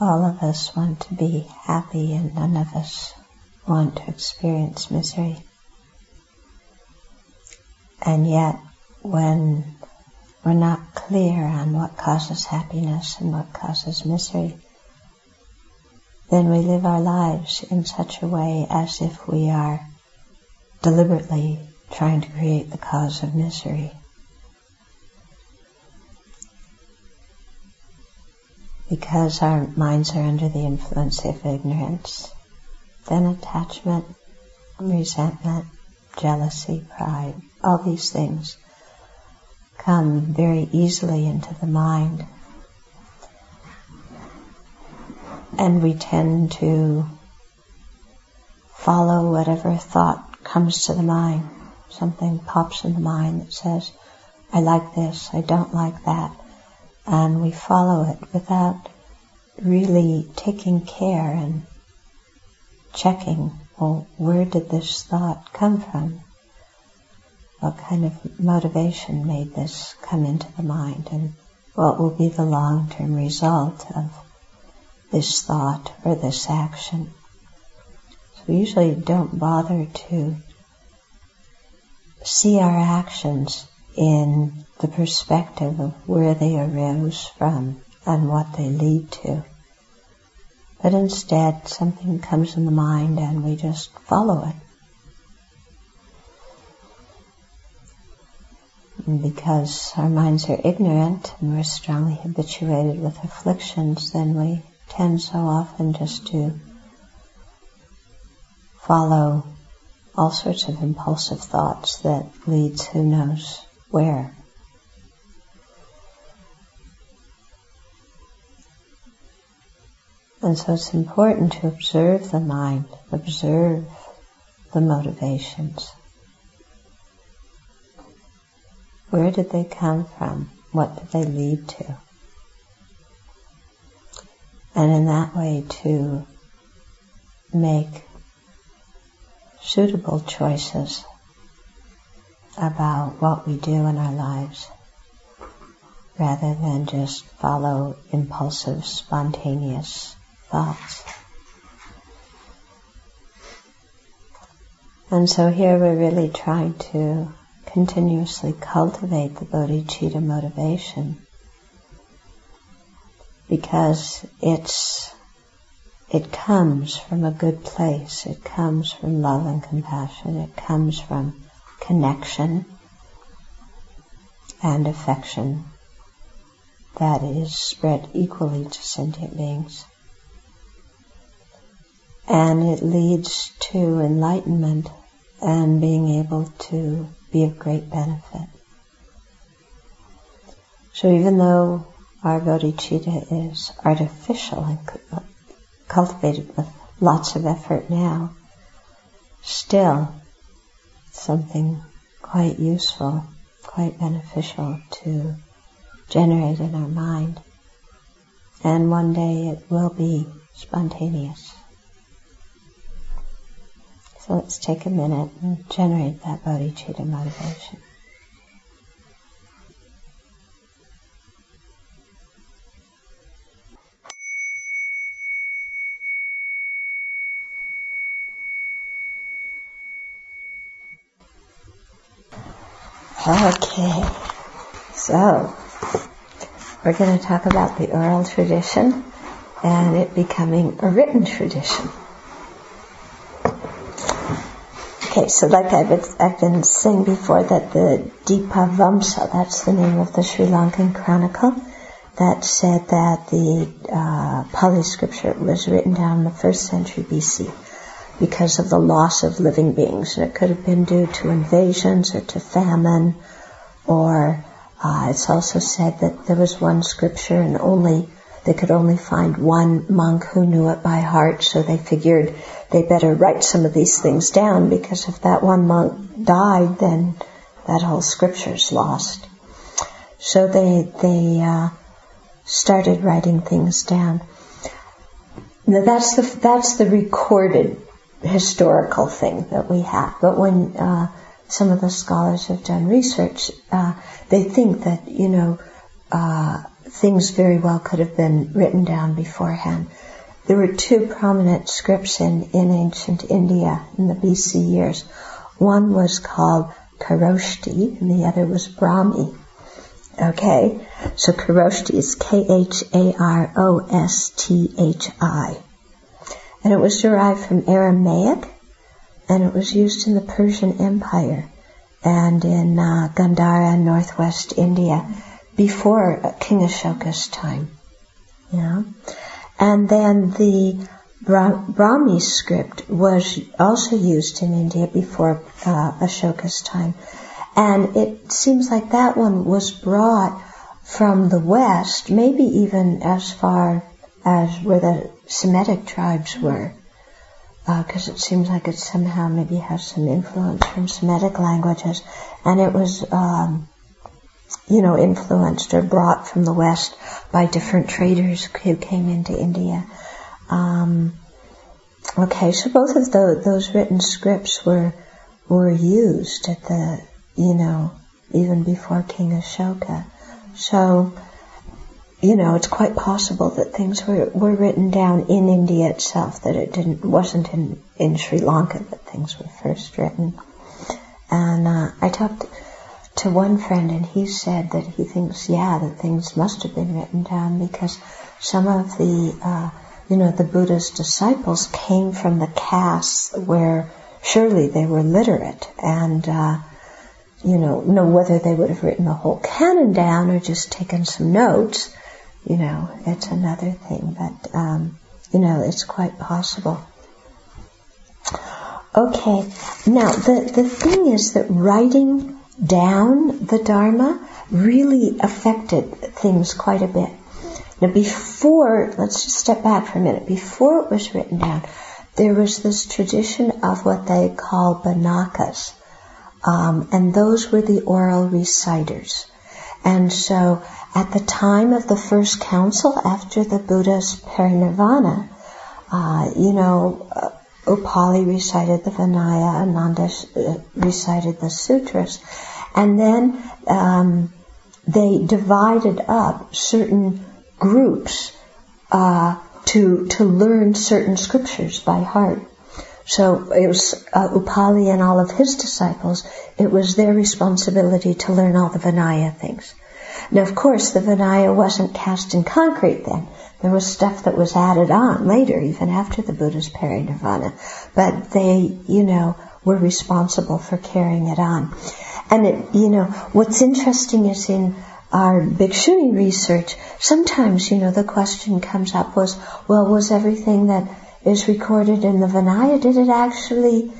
all of us want to be happy and none of us want to experience misery. And yet, when we're not clear on what causes happiness and what causes misery, then we live our lives in such a way as if we are deliberately trying to create the cause of misery. Because our minds are under the influence of ignorance, then attachment, resentment, jealousy, pride, all these things come very easily into the mind. And we tend to follow whatever thought comes to the mind. Something pops in the mind that says, I like this, I don't like that. And we follow it without really taking care and checking, well, where did this thought come from? What kind of motivation made this come into the mind and what will be the long-term result of this thought or this action? So we usually don't bother to see our actions in the perspective of where they arose from and what they lead to. But instead, something comes in the mind and we just follow it. And because our minds are ignorant and we're strongly habituated with afflictions, then we tend so often just to follow all sorts of impulsive thoughts that leads who knows where. And so it's important to observe the mind, observe the motivations. Where did they come from? What did they lead to? And in that way to make suitable choices about what we do in our lives rather than just follow impulsive, spontaneous thoughts. And so here we're really trying to continuously cultivate the bodhicitta motivation because it's it comes from a good place. It comes from love and compassion. It comes from connection and affection that is spread equally to sentient beings. And it leads to enlightenment and being able to be of great benefit. So even though our bodhicitta is artificial and cultivated with lots of effort now, still something quite useful, quite beneficial to generate in our mind. And one day it will be spontaneous. So let's take a minute and generate that bodhicitta motivation. Okay, so we're going to talk about the oral tradition and it becoming a written tradition. Okay, so like I've, I've been saying before that the Dipavamsa, that's the name of the Sri Lankan chronicle, that said that the uh, Pali scripture was written down in the first century BC because of the loss of living beings. And it could have been due to invasions or to famine, or uh, it's also said that there was one scripture and only they could only find one monk who knew it by heart, so they figured they better write some of these things down because if that one monk died, then that whole scripture's lost. So they they uh, started writing things down. Now that's the that's the recorded historical thing that we have. But when uh, some of the scholars have done research, uh, they think that you know uh, things very well could have been written down beforehand. There were two prominent scripts in, in ancient India in the BC years. One was called Kharoshthi and the other was Brahmi. Okay, so Kharoshthi is K-H-A-R-O-S-T-H-I. And it was derived from Aramaic and it was used in the Persian Empire and in uh, Gandhara, northwest India, before King Ashoka's time. Yeah. And then the Bra- Brahmi script was also used in India before uh, Ashoka's time. And it seems like that one was brought from the west, maybe even as far as where the Semitic tribes were because uh, it seems like it somehow maybe has some influence from Semitic languages, and it was, um, you know, influenced or brought from the West by different traders who came into India. Um, okay, so both of the, those written scripts were were used at the, you know, even before King Ashoka. So you know, it's quite possible that things were, were written down in India itself, that it didn't wasn't in, in Sri Lanka that things were first written. And uh, I talked to one friend, and he said that he thinks, yeah, that things must have been written down because some of the, uh, you know, the Buddha's disciples came from the castes where surely they were literate and. Uh, you know, know whether they would have written the whole canon down or just taken some notes you know, it's another thing, but, um, you know, it's quite possible. Okay, now the, the thing is that writing down the Dharma really affected things quite a bit. Now before, let's just step back for a minute, before it was written down, there was this tradition of what they call banakas, um, and those were the oral reciters. And so at the time of the first council after the Buddha's parinirvana, uh, you know, uh, Upali recited the Vinaya, Ananda uh, recited the sutras, and then um, they divided up certain groups uh, to to learn certain scriptures by heart. So it was uh, Upali and all of his disciples. It was their responsibility to learn all the Vinaya things. Now, of course, the Vinaya wasn't cast in concrete then. There was stuff that was added on later, even after the Buddha's parinirvana. But they, you know, were responsible for carrying it on. And it, you know, what's interesting is in our Bhikshuni research, sometimes, you know, the question comes up was, well, was everything that is recorded in the Vinaya, did it actually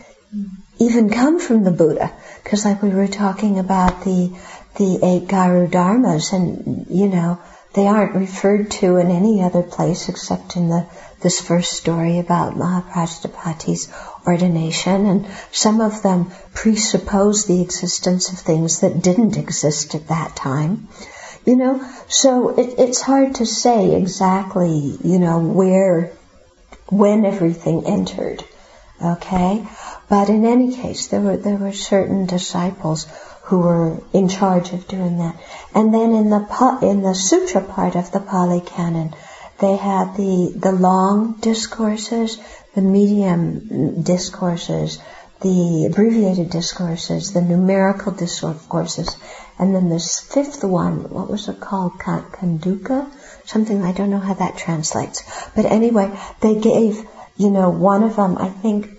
even come from the Buddha? Because like we were talking about the the eight Garu Dharmas, and you know they aren't referred to in any other place except in the this first story about Mahaprajapati's ordination, and some of them presuppose the existence of things that didn't exist at that time. You know, so it, it's hard to say exactly, you know, where, when everything entered. Okay, but in any case, there were there were certain disciples who were in charge of doing that. And then in the in the sutra part of the Pali Canon, they had the the long discourses, the medium discourses, the abbreviated discourses, the numerical discourses, and then this fifth one, what was it called? Kanduka? Something, I don't know how that translates. But anyway, they gave, you know, one of them, I think,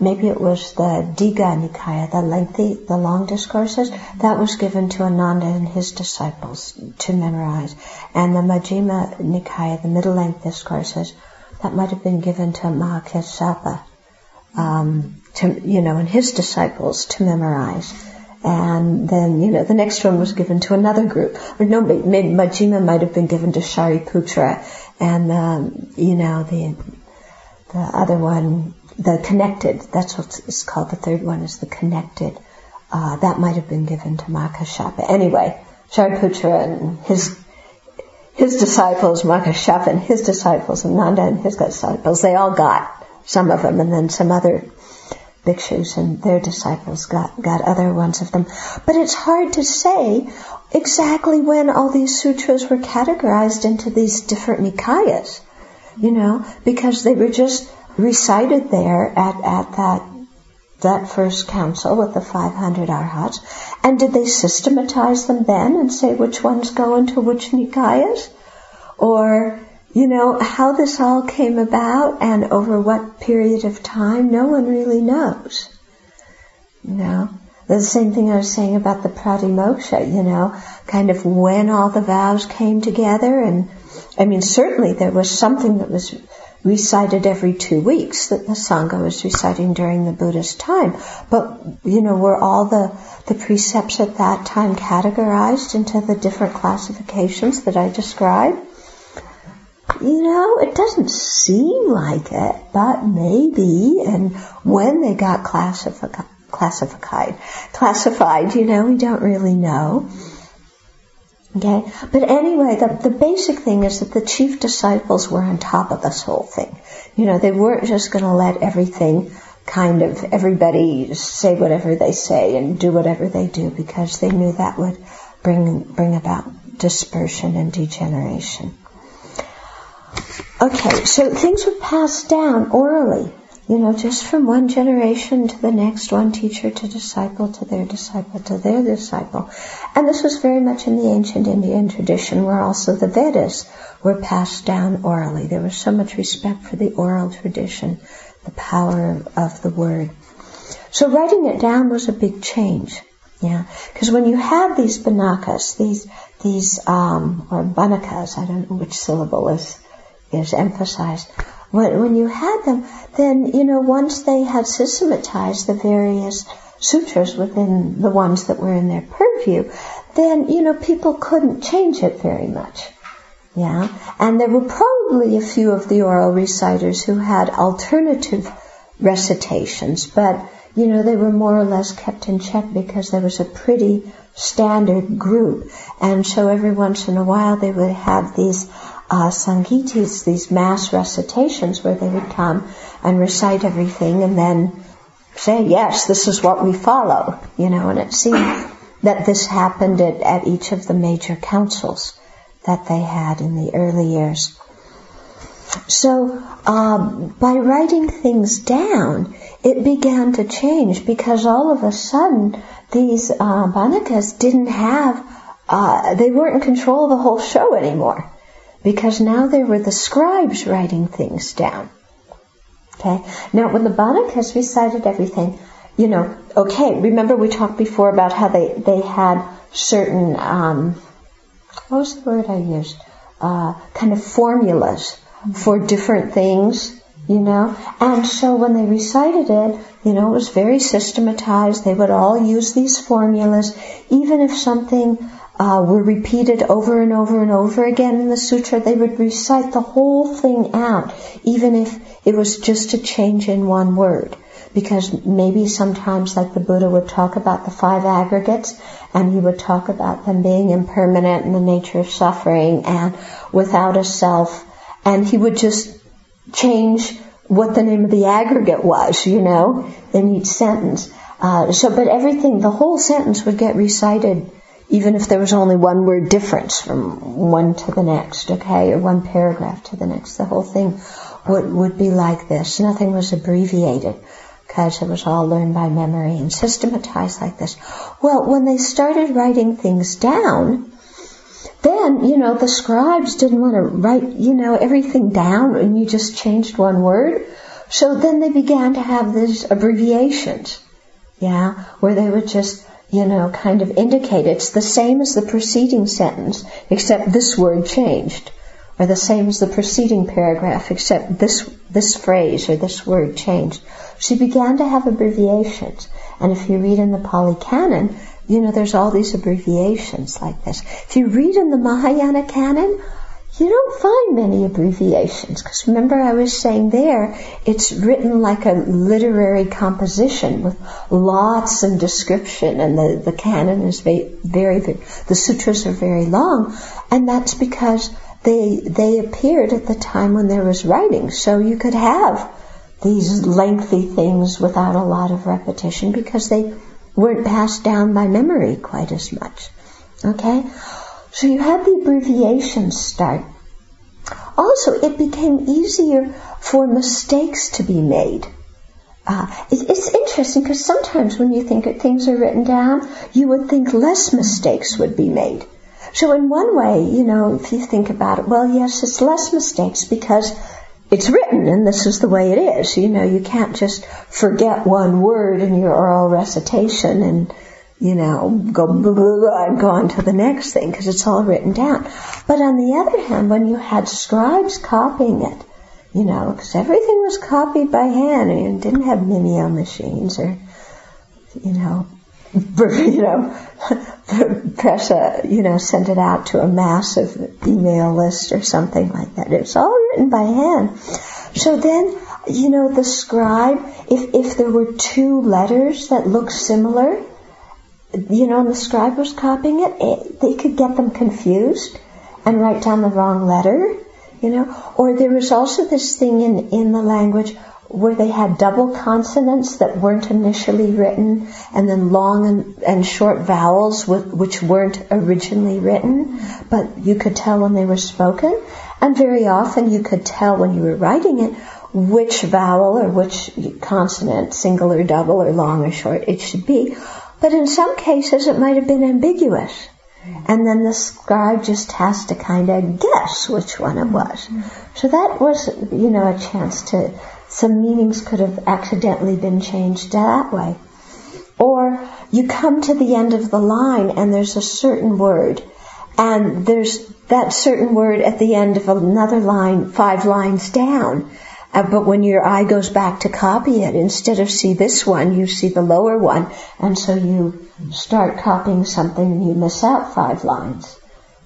maybe it was the Digha Nikaya, the lengthy, the long discourses, that was given to Ananda and his disciples to memorize. And the Majjhima Nikaya, the middle length discourses, that might have been given to Mahakassapa, um, to, you know, and his disciples to memorize. And then, you know, the next one was given to another group. Or no, Majjhima might have been given to Shariputra, and, um, you know, the, the other one, the connected, that's what it's called. The third one is the connected. Uh, that might have been given to Mahakassapa. Anyway, Shariputra and his his disciples, Mahakassapa and his disciples, and Nanda and his disciples, they all got some of them, and then some other bhikshus and their disciples got, got other ones of them. But it's hard to say exactly when all these sutras were categorized into these different nikayas, you know, because they were just recited there at, at that that first council with the 500 arhats. And did they systematize them then and say which ones go into which nikayas? Or, you know, how this all came about and over what period of time, no one really knows. You know, the same thing I was saying about the pratimoksha, you know, kind of when all the vows came together and, I mean, certainly there was something that was recited every two weeks that the Sangha was reciting during the Buddha's time. But, you know, were all the, the precepts at that time categorized into the different classifications that I described? You know, it doesn't seem like it, but maybe, and when they got classified, classified, classified, you know, we don't really know. Okay? But anyway, the, the basic thing is that the chief disciples were on top of this whole thing. You know, they weren't just going to let everything kind of, everybody say whatever they say and do whatever they do because they knew that would bring, bring about dispersion and degeneration. Okay, so things were passed down orally you know, just from one generation to the next, one teacher to disciple to their disciple to their disciple. And this was very much in the ancient Indian tradition where also the Vedas were passed down orally. There was so much respect for the oral tradition, the power of the word. So writing it down was a big change. Yeah, because when you have these banakas, these these um, or banakas, I don't know which syllable is is emphasized when, when you had them, then, you know, once they had systematized the various sutras within the ones that were in their purview, then, you know, people couldn't change it very much. Yeah. And there were probably a few of the oral reciters who had alternative recitations, but, you know, they were more or less kept in check because there was a pretty standard group. And so every once in a while they would have these uh, Sangitis, these mass recitations where they would come and recite everything and then say, yes, this is what we follow, you know, and it seemed that this happened at, at each of the major councils that they had in the early years. So, um, by writing things down, it began to change because all of a sudden these uh, banakas didn't have, uh, they weren't in control of the whole show anymore because now there were the scribes writing things down. Okay? Now, when the Banakas recited everything, you know, okay, remember we talked before about how they, they had certain, um, what was the word I used? Uh, kind of formulas for different things, you know? And so when they recited it, you know, it was very systematized. They would all use these formulas, even if something uh, were repeated over and over and over again in the sutra, they would recite the whole thing out, even if it was just a change in one word. Because maybe sometimes, like the Buddha would talk about the five aggregates, and he would talk about them being impermanent and the nature of suffering and without a self, and he would just change what the name of the aggregate was, you know, in each sentence. Uh, so, but everything, the whole sentence would get recited even if there was only one word difference from one to the next, okay, or one paragraph to the next, the whole thing would, would be like this. Nothing was abbreviated because it was all learned by memory and systematized like this. Well, when they started writing things down, then, you know, the scribes didn't want to write, you know, everything down and you just changed one word. So then they began to have these abbreviations, yeah, where they would just you know, kind of indicate it's the same as the preceding sentence, except this word changed, or the same as the preceding paragraph, except this this phrase or this word changed. She began to have abbreviations, and if you read in the Pali Canon, you know, there's all these abbreviations like this. If you read in the Mahayana Canon, you don't find many abbreviations because remember I was saying there it's written like a literary composition with lots and description and the, the canon is very, very, very the sutras are very long and that's because they they appeared at the time when there was writing so you could have these lengthy things without a lot of repetition because they weren't passed down by memory quite as much Okay? So you had the abbreviations start. Also, it became easier for mistakes to be made. Uh, it, it's interesting because sometimes when you think that things are written down, you would think less mistakes would be made. So in one way, you know, if you think about it, well, yes, it's less mistakes because it's written and this is the way it is. You know, you can't just forget one word in your oral recitation and, you know, go blah, blah, blah, and go on to the next thing because it's all written down. But on the other hand, when you had scribes copying it, you know, because everything was copied by hand and you didn't have Mimeo machines or, you know, you know, press a, you know, send it out to a massive email list or something like that. It was all written by hand. So then, you know, the scribe, if, if there were two letters that looked similar, you know, and the scribe was copying it, it, they could get them confused and write down the wrong letter, you know. Or there was also this thing in, in the language where they had double consonants that weren't initially written, and then long and, and short vowels with, which weren't originally written, but you could tell when they were spoken. And very often you could tell when you were writing it which vowel or which consonant, single or double or long or short, it should be. But in some cases it might have been ambiguous. And then the scribe just has to kind of guess which one it was. So that was, you know, a chance to some meanings could have accidentally been changed that way. Or you come to the end of the line and there's a certain word and there's that certain word at the end of another line five lines down. Uh, but when your eye goes back to copy it, instead of see this one, you see the lower one, and so you start copying something and you miss out five lines.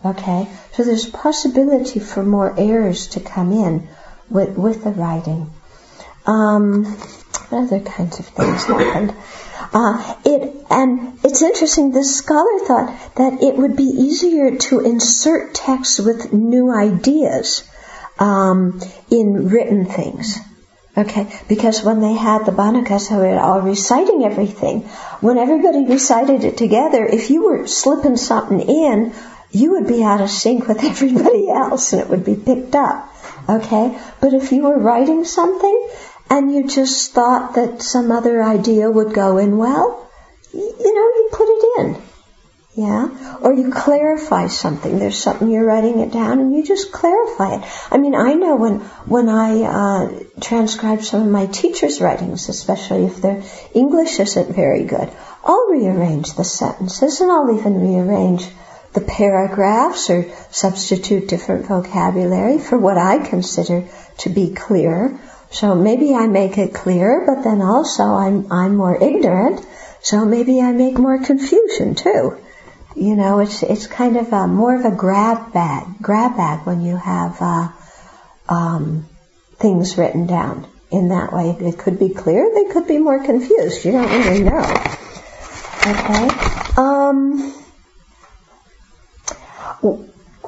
Okay? So there's possibility for more errors to come in with, with the writing. Um, other kinds of things happened. Uh, it and it's interesting. This scholar thought that it would be easier to insert text with new ideas um, in written things. Okay, because when they had the Banakas who were all reciting everything, when everybody recited it together, if you were slipping something in, you would be out of sync with everybody else and it would be picked up. Okay? But if you were writing something and you just thought that some other idea would go in well, you know, you put it in. Yeah? Or you clarify something. There's something you're writing it down and you just clarify it. I mean, I know when, when I, uh, transcribe some of my teachers' writings, especially if their English isn't very good, I'll rearrange the sentences and I'll even rearrange the paragraphs or substitute different vocabulary for what I consider to be clear so maybe I make it clear, but then also I'm, I'm more ignorant, so maybe I make more confusion too. You know, it's, it's kind of a, more of a grab bag, grab bag when you have, uh, um, things written down in that way. It could be clear, they could be more confused. You don't really know. Okay. Um,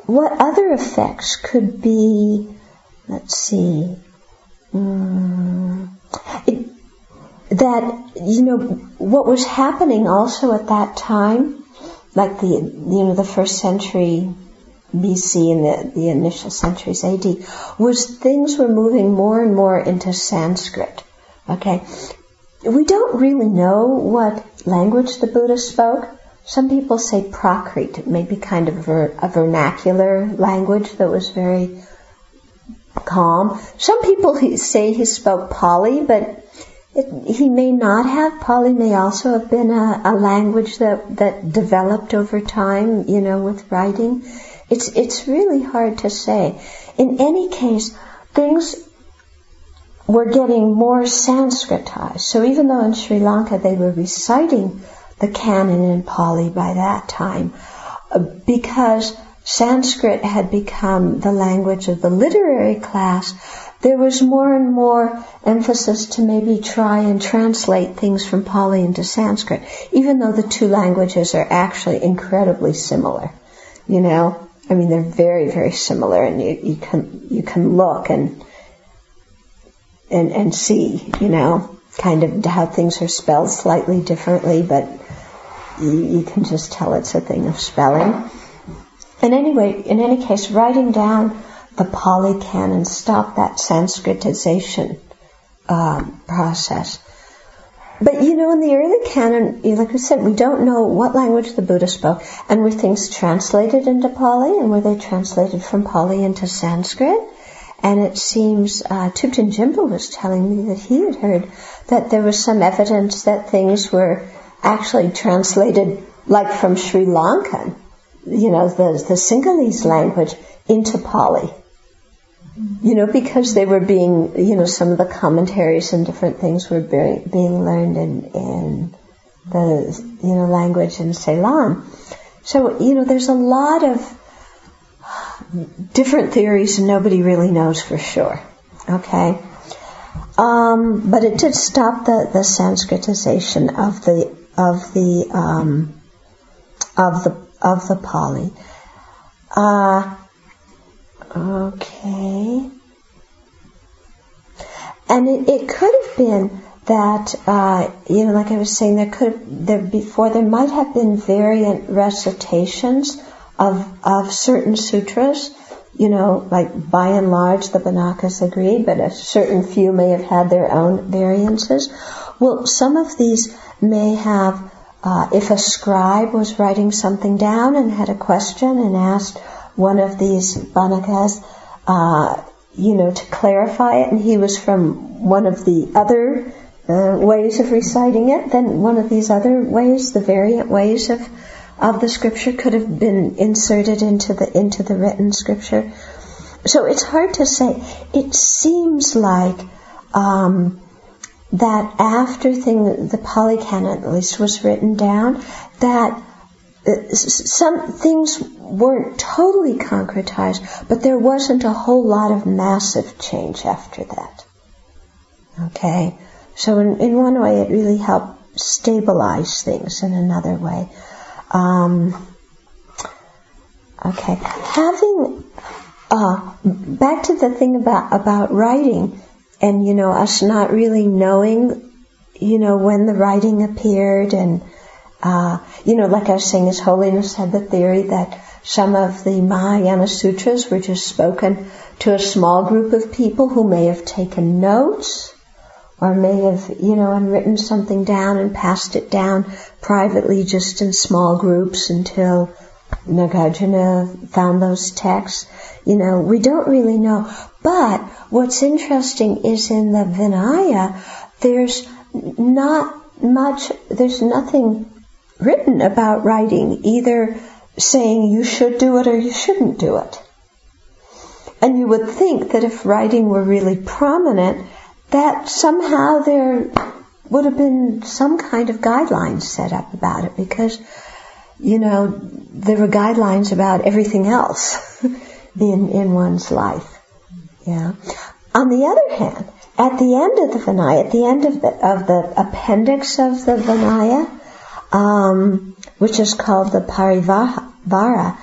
what other effects could be, let's see, Mm. It, that you know what was happening also at that time, like the you know the first century BC and the, the initial centuries AD, was things were moving more and more into Sanskrit. Okay, we don't really know what language the Buddha spoke. Some people say Prakrit, maybe kind of ver, a vernacular language that was very calm. Some people say he spoke Pali, but it, he may not have. Pali may also have been a, a, language that, that developed over time, you know, with writing. It's, it's really hard to say. In any case, things were getting more Sanskritized. So even though in Sri Lanka they were reciting the canon in Pali by that time, uh, because Sanskrit had become the language of the literary class, there was more and more emphasis to maybe try and translate things from Pali into Sanskrit, even though the two languages are actually incredibly similar. You know, I mean, they're very, very similar, and you, you can you can look and and and see, you know, kind of how things are spelled slightly differently, but you, you can just tell it's a thing of spelling. And anyway, in any case, writing down the Pali Canon stopped that Sanskritization um, process. But you know, in the early canon, like I said, we don't know what language the Buddha spoke, and were things translated into Pali, and were they translated from Pali into Sanskrit? And it seems uh, Thupten Jinpa was telling me that he had heard that there was some evidence that things were actually translated, like from Sri Lankan, you know, the the Sinhalese language into Pali you know, because they were being, you know, some of the commentaries and different things were being, being learned in, in the, you know, language in Ceylon. So, you know, there's a lot of different theories and nobody really knows for sure. Okay? Um, but it did stop the, the Sanskritization of the, of the, um, of the, of the Pali. Uh, Okay. And it, it could have been that, uh, you know, like I was saying, there could have, there before there might have been variant recitations of of certain sutras. You know, like by and large the Banakas agree, but a certain few may have had their own variances. Well, some of these may have, uh, if a scribe was writing something down and had a question and asked, one of these Banakas, uh, you know, to clarify it, and he was from one of the other uh, ways of reciting it, then one of these other ways, the variant ways of of the scripture, could have been inserted into the into the written scripture. So it's hard to say. It seems like um, that after thing, the Pali Canon at least was written down, that some things weren't totally concretized, but there wasn't a whole lot of massive change after that. Okay? So in, in one way it really helped stabilize things in another way. Um, okay. Having, uh, back to the thing about, about writing and, you know, us not really knowing, you know, when the writing appeared and, uh, you know, like I was saying, His Holiness had the theory that some of the Mahayana sutras were just spoken to a small group of people who may have taken notes or may have, you know, and written something down and passed it down privately just in small groups until Nagarjuna found those texts. You know, we don't really know. But what's interesting is in the Vinaya, there's not much, there's nothing written about writing, either saying you should do it or you shouldn't do it. And you would think that if writing were really prominent, that somehow there would have been some kind of guidelines set up about it because, you know, there were guidelines about everything else in, in one's life. Yeah. On the other hand, at the end of the Vinaya, at the end of the, of the appendix of the Vinaya, um, which is called the Parivara,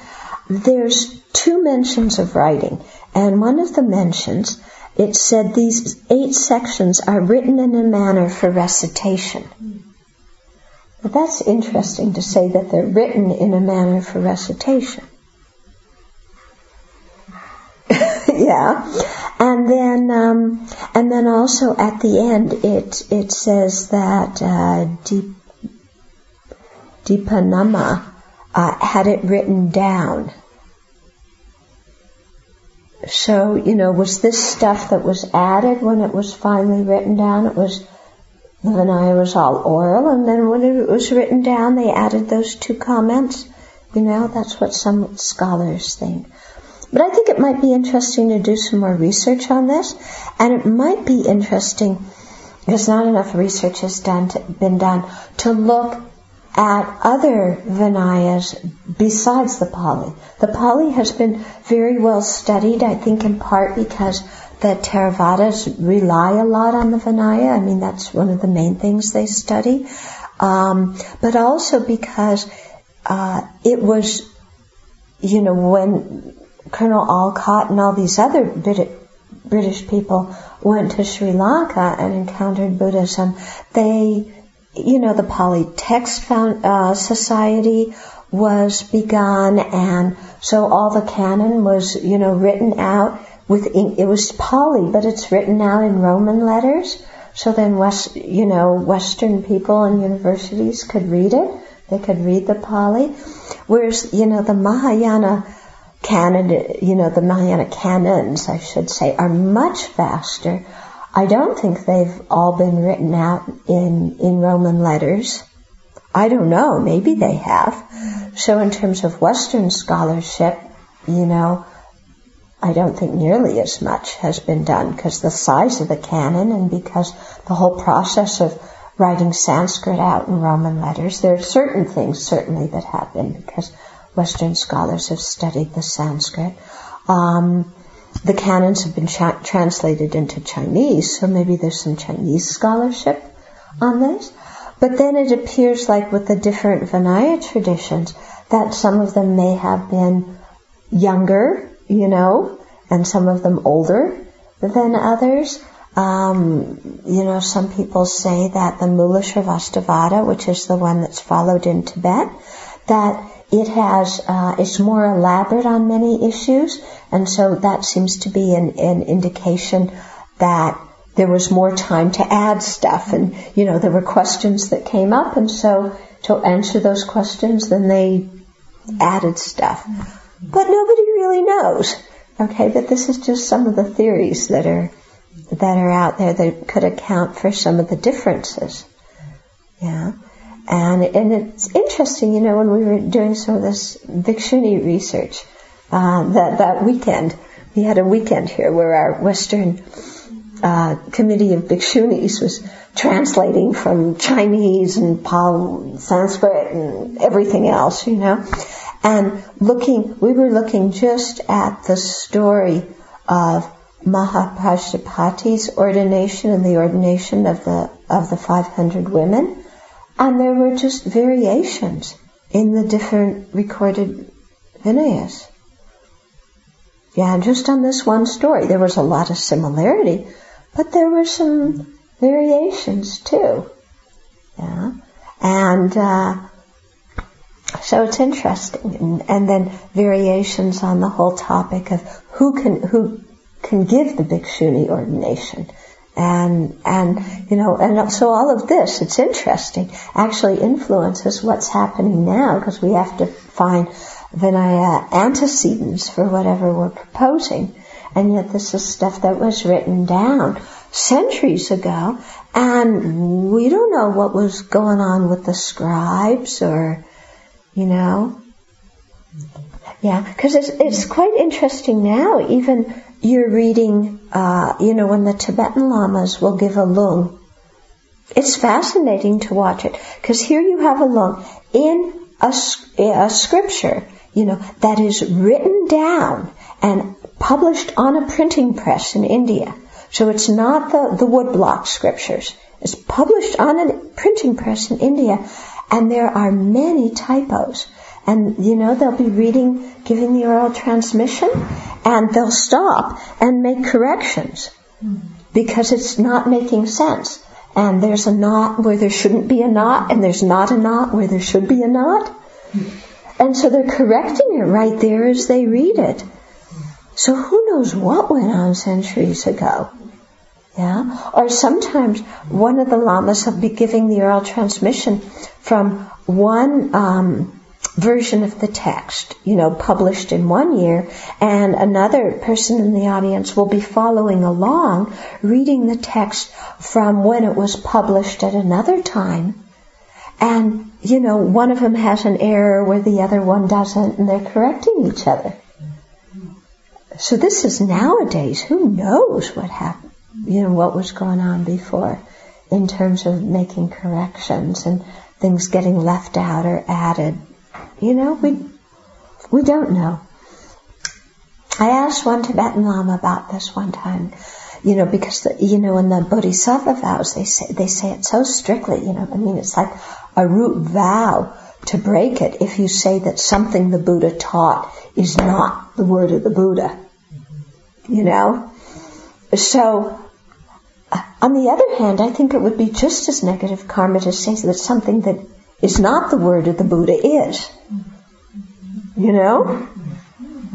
there's two mentions of writing. And one of the mentions, it said these eight sections are written in a manner for recitation. But that's interesting to say that they're written in a manner for recitation. yeah, and then um, and then also at the end it it says that uh, deep Dipanama uh, had it written down. So, you know, was this stuff that was added when it was finally written down? It was, the Vinaya was all oral, and then when it was written down, they added those two comments. You know, that's what some scholars think. But I think it might be interesting to do some more research on this, and it might be interesting, because not enough research has done to, been done, to look at other Vinayas besides the Pali. The Pali has been very well studied, I think in part because the Theravadas rely a lot on the Vinaya. I mean, that's one of the main things they study. Um, but also because uh, it was, you know, when Colonel Olcott and all these other British people went to Sri Lanka and encountered Buddhism, they you know, the Pali Text Found, uh, Society was begun, and so all the canon was, you know, written out with it was Pali, but it's written out in Roman letters. So then, West, you know, Western people and universities could read it. They could read the Pali, whereas you know the Mahayana canon, you know, the Mahayana canons, I should say, are much faster. I don't think they've all been written out in in Roman letters. I don't know. Maybe they have. So in terms of Western scholarship, you know, I don't think nearly as much has been done because the size of the canon and because the whole process of writing Sanskrit out in Roman letters, there are certain things certainly that have been because Western scholars have studied the Sanskrit. Um, the canons have been cha- translated into Chinese, so maybe there's some Chinese scholarship on this. But then it appears like with the different Vinaya traditions that some of them may have been younger, you know, and some of them older than others. Um, you know, some people say that the Mula Sarvastivada, which is the one that's followed in Tibet, that it has uh, it's more elaborate on many issues, and so that seems to be an, an indication that there was more time to add stuff, and you know there were questions that came up, and so to answer those questions, then they added stuff. But nobody really knows. Okay, but this is just some of the theories that are that are out there that could account for some of the differences. Yeah. And, and it's interesting, you know, when we were doing some of this Bhikshuni research, uh, that, that weekend, we had a weekend here where our Western uh, committee of Bhikshunis was translating from Chinese and Sanskrit and everything else, you know, and looking, we were looking just at the story of Mahapajapati's ordination and the ordination of the of the 500 women, and there were just variations in the different recorded Vinayas. Yeah, just on this one story, there was a lot of similarity, but there were some variations too. Yeah, and uh, so it's interesting, and, and, then variations on the whole topic of who can who can give the bhikshuni ordination. And, and, you know, and so all of this, it's interesting, actually influences what's happening now because we have to find Vinaya antecedents for whatever we're proposing. And yet this is stuff that was written down centuries ago and we don't know what was going on with the scribes or, you know. Yeah, because it's, it's quite interesting now, even you're reading, uh, you know, when the Tibetan lamas will give a lung. It's fascinating to watch it because here you have a lung in a, a scripture, you know, that is written down and published on a printing press in India. So it's not the, the woodblock scriptures. It's published on a printing press in India and there are many typos. And, you know, they'll be reading, giving the oral transmission, and they'll stop and make corrections because it's not making sense. And there's a knot where there shouldn't be a knot, and there's not a knot where there should be a knot. And so they're correcting it right there as they read it. So who knows what went on centuries ago? Yeah? Or sometimes one of the lamas will be giving the oral transmission from one um, version of the text, you know, published in one year, and another person in the audience will be following along, reading the text from when it was published at another time. And, you know, one of them has an error where the other one doesn't, and they're correcting each other. So this is nowadays. Who knows what happened, you know, what was going on before in terms of making corrections and things getting left out or added you know, we, we don't know. I asked one Tibetan Lama about this one time, you know, because the, you know, in the Bodhisattva vows, they say, they say it so strictly, you know, I mean, it's like a root vow to break it if you say that something the Buddha taught is not the word of the Buddha. You know? So, uh, On the other hand, I think it would be just as negative karma to say that something that is not the word of the Buddha is. You know?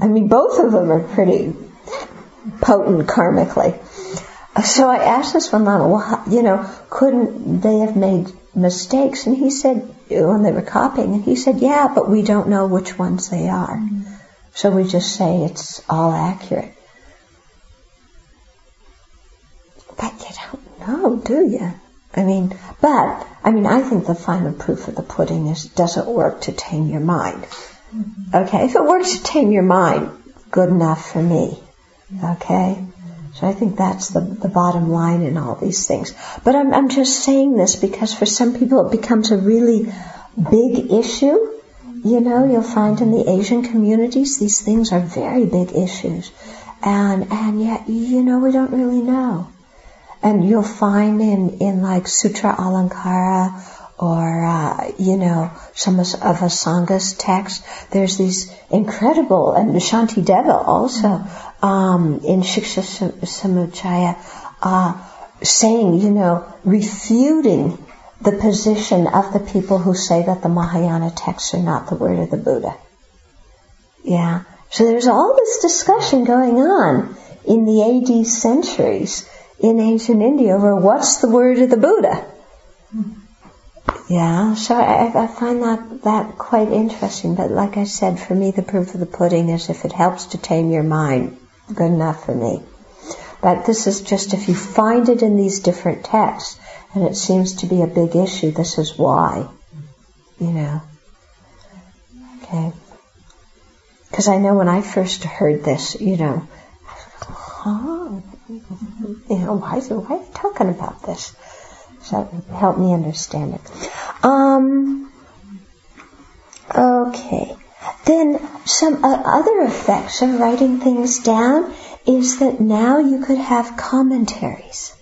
I mean, both of them are pretty potent karmically. So I asked this one Lama, well, you know, couldn't they have made mistakes? And he said, when they were copying, and he said, yeah, but we don't know which ones they are. So we just say it's all accurate. But you don't know, do you? I mean, but, I mean, I think the final proof of the pudding is, does it work to tame your mind? Mm-hmm. Okay, if it works to tame your mind, good enough for me. Okay? So I think that's the, the bottom line in all these things. But I'm, I'm just saying this because for some people it becomes a really big issue. You know, you'll find in the Asian communities these things are very big issues. And, and yet, you know, we don't really know. And you'll find in, in like Sutra Alankara or, uh, you know, some of, Asanga's text, there's these incredible, and Shanti Deva also, um, in Shiksha Samuccaya, uh, saying, you know, refuting the position of the people who say that the Mahayana texts are not the word of the Buddha. Yeah. So there's all this discussion going on in the AD centuries in ancient India over what's the word of the Buddha. Yeah, so I, I, find that, that quite interesting. But like I said, for me, the proof of the pudding is if it helps to tame your mind, good enough for me. But this is just if you find it in these different texts, and it seems to be a big issue, this is why. You know. Okay. Because I know when I first heard this, you know, huh? You know, why, is, why are you talking about this? So help me understand it. Um, okay. Then some uh, other effects of writing things down is that now you could have commentaries.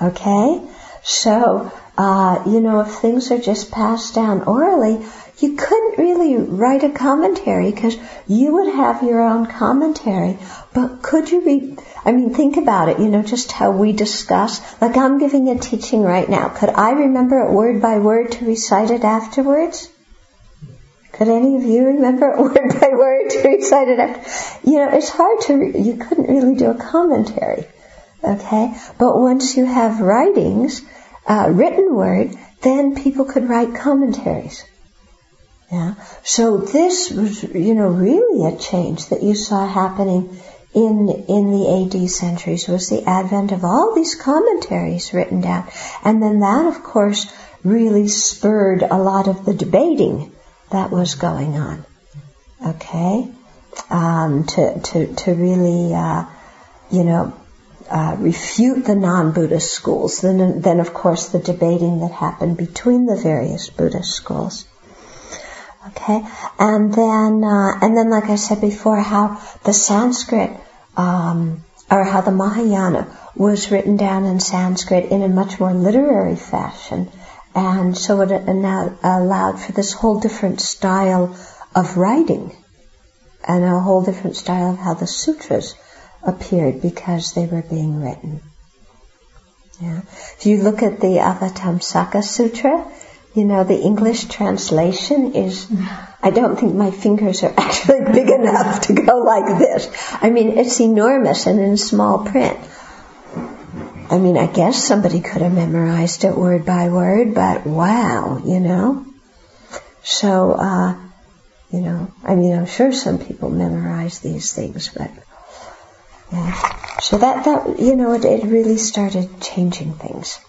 Okay? So, uh, you know, if things are just passed down orally, you couldn't really write a commentary because you would have your own commentary. But could you read, I mean, think about it, you know, just how we discuss. Like I'm giving a teaching right now. Could I remember it word by word to recite it afterwards? Could any of you remember it word by word to recite it after? You know, it's hard to, re- you couldn't really do a commentary. Okay? But once you have writings, uh, written word, then people could write commentaries. Yeah. So this was, you know, really a change that you saw happening in in the AD centuries was the advent of all these commentaries written down, and then that, of course, really spurred a lot of the debating that was going on. Okay, um, to to to really, uh, you know, uh, refute the non-Buddhist schools. Then, then of course, the debating that happened between the various Buddhist schools. Okay, and then uh, and then, like I said before, how the Sanskrit um, or how the Mahayana was written down in Sanskrit in a much more literary fashion, and so it allowed for this whole different style of writing, and a whole different style of how the sutras appeared because they were being written. Yeah. If you look at the Avatamsaka Sutra, you know, the English translation is, I don't think my fingers are actually big enough to go like this. I mean, it's enormous and in small print. I mean, I guess somebody could have memorized it word by word, but wow, you know? So, uh, you know, I mean, I'm sure some people memorize these things, but yeah. So that, that, you know, it, it really started changing things.